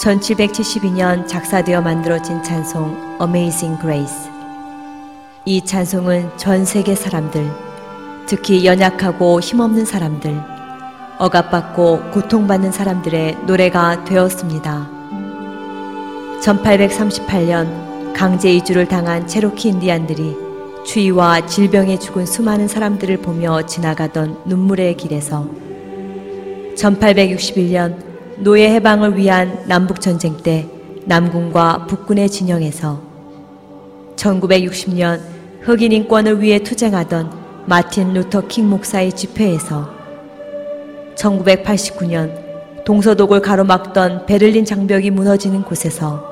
1772년 작사되어 만들어진 찬송 Amazing Grace. 이 찬송은 전 세계 사람들, 특히 연약하고 힘없는 사람들, 억압받고 고통받는 사람들의 노래가 되었습니다. 1838년 강제 이주를 당한 체로키 인디안들이 추위와 질병에 죽은 수많은 사람들을 보며 지나가던 눈물의 길에서 1861년 노예 해방을 위한 남북 전쟁 때 남군과 북군의 진영에서 1960년 흑인 인권을 위해 투쟁하던 마틴 루터 킹 목사의 집회에서 1989년 동서독을 가로막던 베를린 장벽이 무너지는 곳에서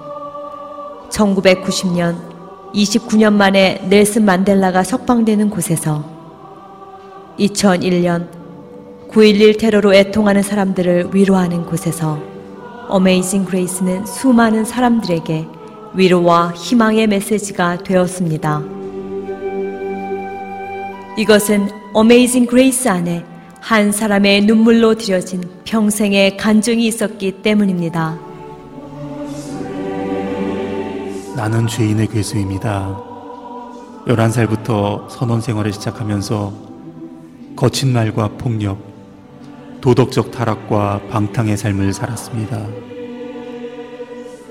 1990년 29년 만에 넬슨 만델라가 석방되는 곳에서 2001년 9.11 테러로 애통하는 사람들을 위로하는 곳에서 Amazing Grace는 수많은 사람들에게 위로와 희망의 메시지가 되었습니다. 이것은 Amazing Grace 안에 한 사람의 눈물로 드려진 평생의 간증이 있었기 때문입니다. 나는 죄인의 괴수입니다. 11살부터 선원 생활을 시작하면서 거친 말과 폭력, 도덕적 타락과 방탕의 삶을 살았습니다.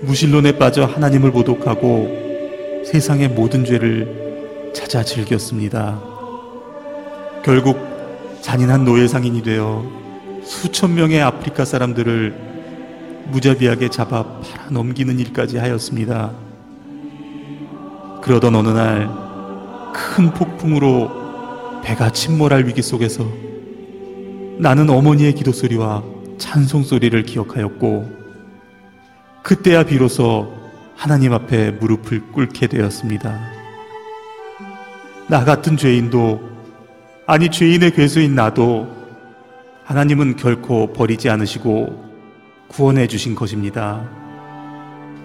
무신론에 빠져 하나님을 모독하고 세상의 모든 죄를 찾아 즐겼습니다. 결국 잔인한 노예 상인이 되어 수천 명의 아프리카 사람들을 무자비하게 잡아 팔아 넘기는 일까지 하였습니다. 그러던 어느 날 큰 폭풍으로 배가 침몰할 위기 속에서 나는 어머니의 기도 소리와 찬송 소리를 기억하였고 그때야 비로소 하나님 앞에 무릎을 꿇게 되었습니다. 나 같은 죄인도 아니 죄인의 괴수인 나도 하나님은 결코 버리지 않으시고 구원해 주신 것입니다.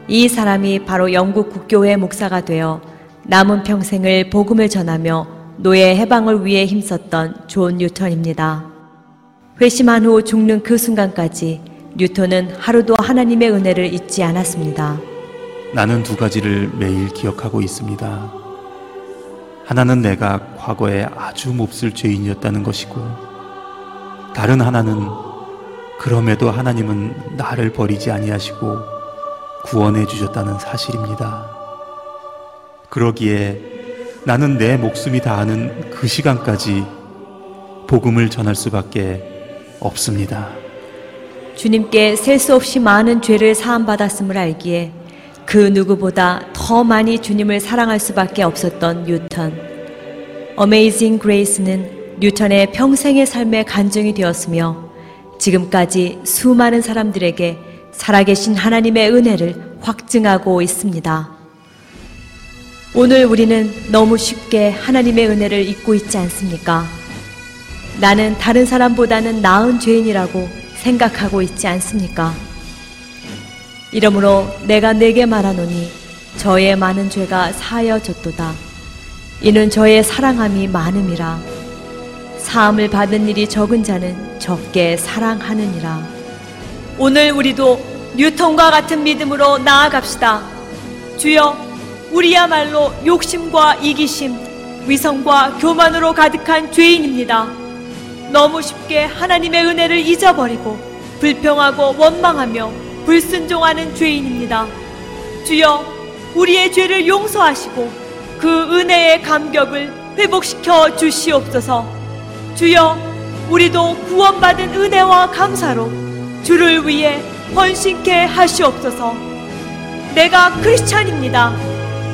이 사람이 바로 영국 국교회 목사가 되어 남은 평생을 복음을 전하며 노예 해방을 위해 힘썼던 존 뉴턴입니다. 회심한 후 죽는 그 순간까지 뉴턴은 하루도 하나님의 은혜를 잊지 않았습니다. 나는 두 가지를 매일 기억하고 있습니다. 하나는 내가 과거에 아주 몹쓸 죄인이었다는 것이고, 다른 하나는 그럼에도 하나님은 나를 버리지 아니하시고 구원해 주셨다는 사실입니다. 그러기에 나는 내 목숨이 다하는 그 시간까지 복음을 전할 수밖에 없습니다. 주님께 셀 수 없이 많은 죄를 사함받았음을 알기에 그 누구보다 더 많이 주님을 사랑할 수밖에 없었던 뉴턴. 어메이징 그레이스는 뉴턴의 평생의 삶의 간증이 되었으며 지금까지 수많은 사람들에게 살아계신 하나님의 은혜를 확증하고 있습니다. 오늘 우리는 너무 쉽게 하나님의 은혜를 잊고 있지 않습니까? 나는 다른 사람보다는 나은 죄인이라고 생각하고 있지 않습니까? 이러므로 내가 내게 말하노니 저의 많은 죄가 사여졌도다. 이는 저의 사랑함이 많음이라. 사함을 받은 일이 적은 자는 적게 사랑하느니라. 오늘 우리도 뉴턴과 같은 믿음으로 나아갑시다. 주여, 우리야말로 욕심과 이기심, 위성과 교만으로 가득한 죄인입니다. 너무 쉽게 하나님의 은혜를 잊어버리고 불평하고 원망하며 불순종하는 죄인입니다. 주여, 우리의 죄를 용서하시고 그 은혜의 감격을 회복시켜 주시옵소서. 주여, 우리도 구원받은 은혜와 감사로 주를 위해 헌신케 하시옵소서. 내가 크리스찬입니다.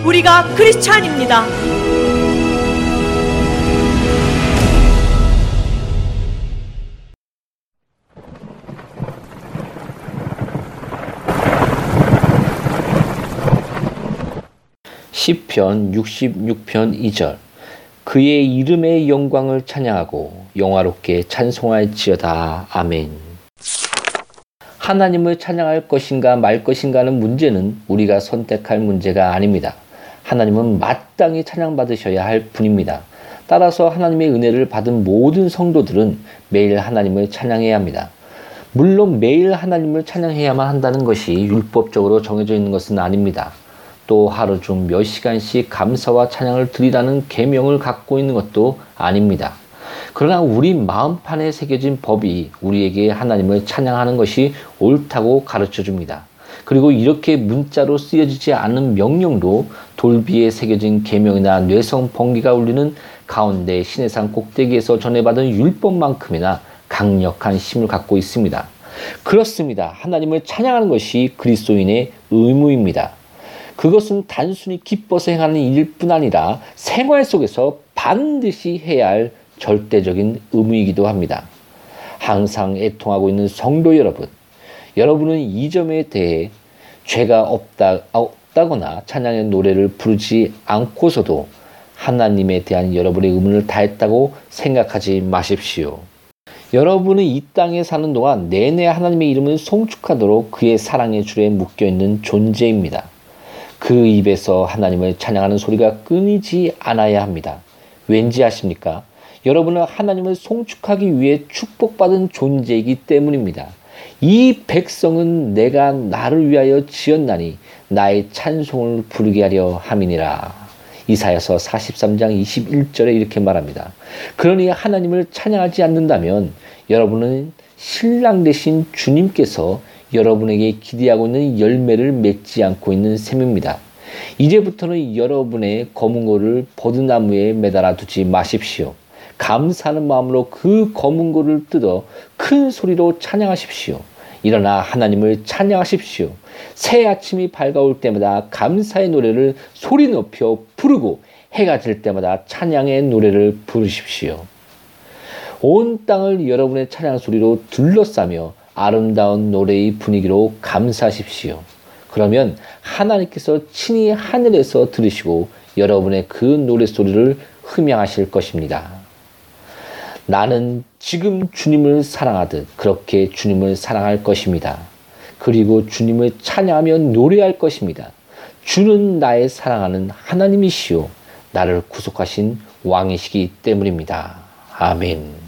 우리가 크리스찬입니다. 시편 66편 2절 그의 이름의 영광을 찬양하고 영화롭게 찬송할지어다 아멘 하나님을 찬양할 것인가 말 것인가는 문제는 우리가 선택할 문제가 아닙니다. 하나님은 마땅히 찬양받으셔야 할 분입니다. 따라서 하나님의 은혜를 받은 모든 성도들은 매일 하나님을 찬양해야 합니다. 물론 매일 하나님을 찬양해야만 한다는 것이 율법적으로 정해져 있는 것은 아닙니다. 또 하루 중 몇 시간씩 감사와 찬양을 드리라는 계명을 갖고 있는 것도 아닙니다. 그러나 우리 마음판에 새겨진 법이 우리에게 하나님을 찬양하는 것이 옳다고 가르쳐 줍니다. 그리고 이렇게 문자로 쓰여지지 않은 명령도 돌비에 새겨진 계명이나 뇌성 번기가 울리는 가운데 신해산 꼭대기에서 전해받은 율법만큼이나 강력한 힘을 갖고 있습니다. 그렇습니다. 하나님을 찬양하는 것이 그리스도인의 의무입니다. 그것은 단순히 기뻐서 행하는 일뿐 아니라 생활 속에서 반드시 해야 할 절대적인 의무이기도 합니다. 항상 애통하고 있는 성도 여러분, 여러분은 이 점에 대해 죄가 없다, 없다거나 찬양의 노래를 부르지 않고서도 하나님에 대한 여러분의 의문을 다했다고 생각하지 마십시오. 여러분은 이 땅에 사는 동안 내내 하나님의 이름을 송축하도록 그의 사랑의 줄에 묶여 있는 존재입니다. 그 입에서 하나님을 찬양하는 소리가 끊이지 않아야 합니다. 왠지 아십니까? 여러분은 하나님을 송축하기 위해 축복받은 존재이기 때문입니다. 이 백성은 내가 나를 위하여 지었나니 나의 찬송을 부르게 하려 함이니라. 이사야서 43장 21절에 이렇게 말합니다. 그러니 하나님을 찬양하지 않는다면 여러분은 신랑 되신 주님께서 여러분에게 기대하고 있는 열매를 맺지 않고 있는 셈입니다. 이제부터는 여러분의 검은고를 버드나무에 매달아 두지 마십시오. 감사하는 마음으로 그 검은고를 뜯어 큰 소리로 찬양하십시오. 일어나 하나님을 찬양하십시오. 새 아침이 밝아올 때마다 감사의 노래를 소리 높여 부르고 해가 질 때마다 찬양의 노래를 부르십시오. 온 땅을 여러분의 찬양 소리로 둘러싸며 아름다운 노래의 분위기로 감사하십시오. 그러면 하나님께서 친히 하늘에서 들으시고 여러분의 그 노래 소리를 흠양하실 것입니다. 나는 지금 주님을 사랑하듯 그렇게 주님을 사랑할 것입니다. 그리고 주님을 찬양하며 노래할 것입니다. 주는 나의 사랑하는 하나님이시요. 나를 구속하신 왕이시기 때문입니다. 아멘.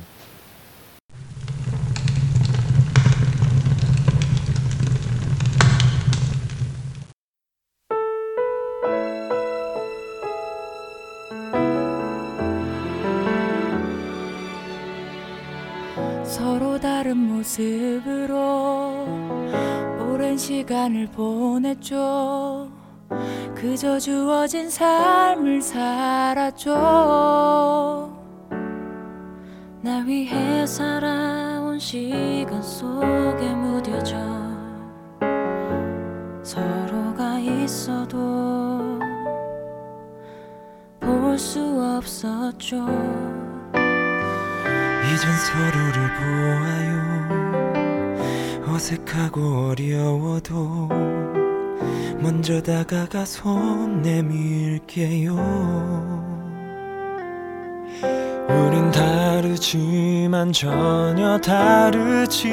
오랜 시간을 보냈죠. 그저 주어진 삶을 살았죠. 나 위해 살아온 시간 속에 무뎌져 서로가 있어도 볼 수 없었죠. 이젠 서로를 보아요 어색하고 어려워도 먼저 다가가 손 내밀게요. 우린 다르지만 전혀 다르지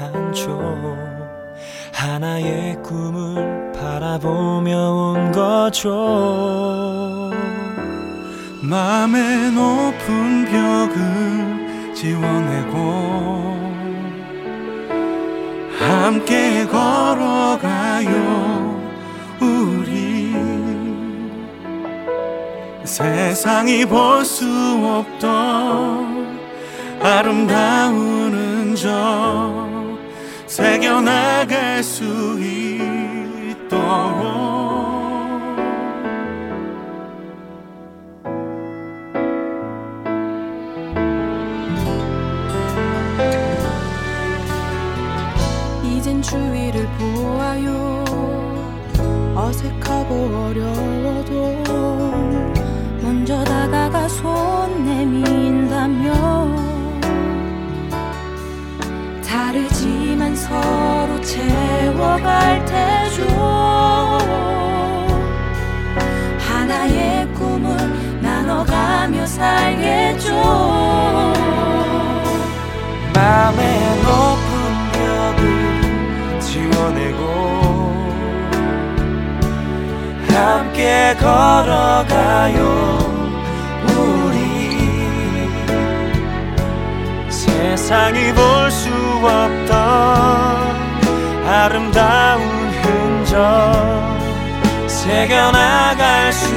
않죠. 하나의 꿈을 바라보며 온 거죠. 마음의 높은 벽을 지워내고 함께 걸어가요 우리. 세상이 볼 수 없던 아름다운 흔적 새겨나갈 수 있도록 어색하고 어려워도 먼저 다가가 손 내민다면 다르지만 서로 채워갈 테죠. 하나의 꿈을 나눠가며 살겠죠. 맘의 높은 벽을 지워내고 함께 걸어가요. 우리 세상이 볼 수 없던 아름다운 흔적 새겨나갈 수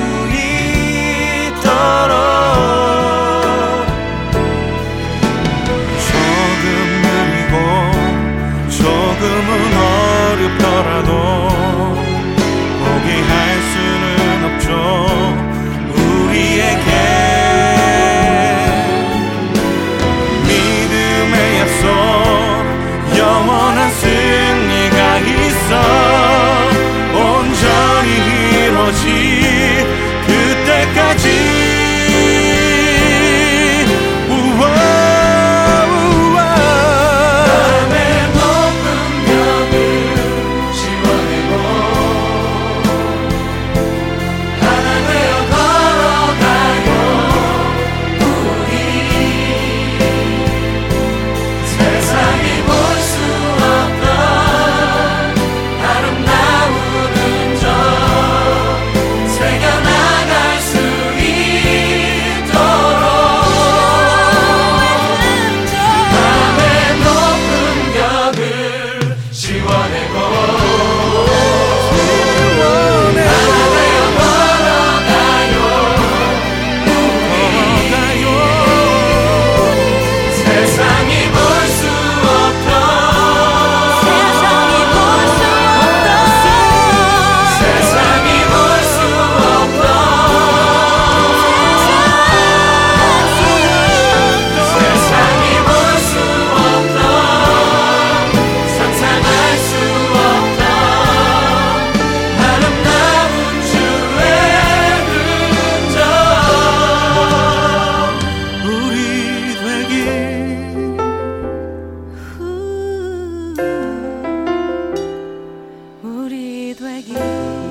go. Again.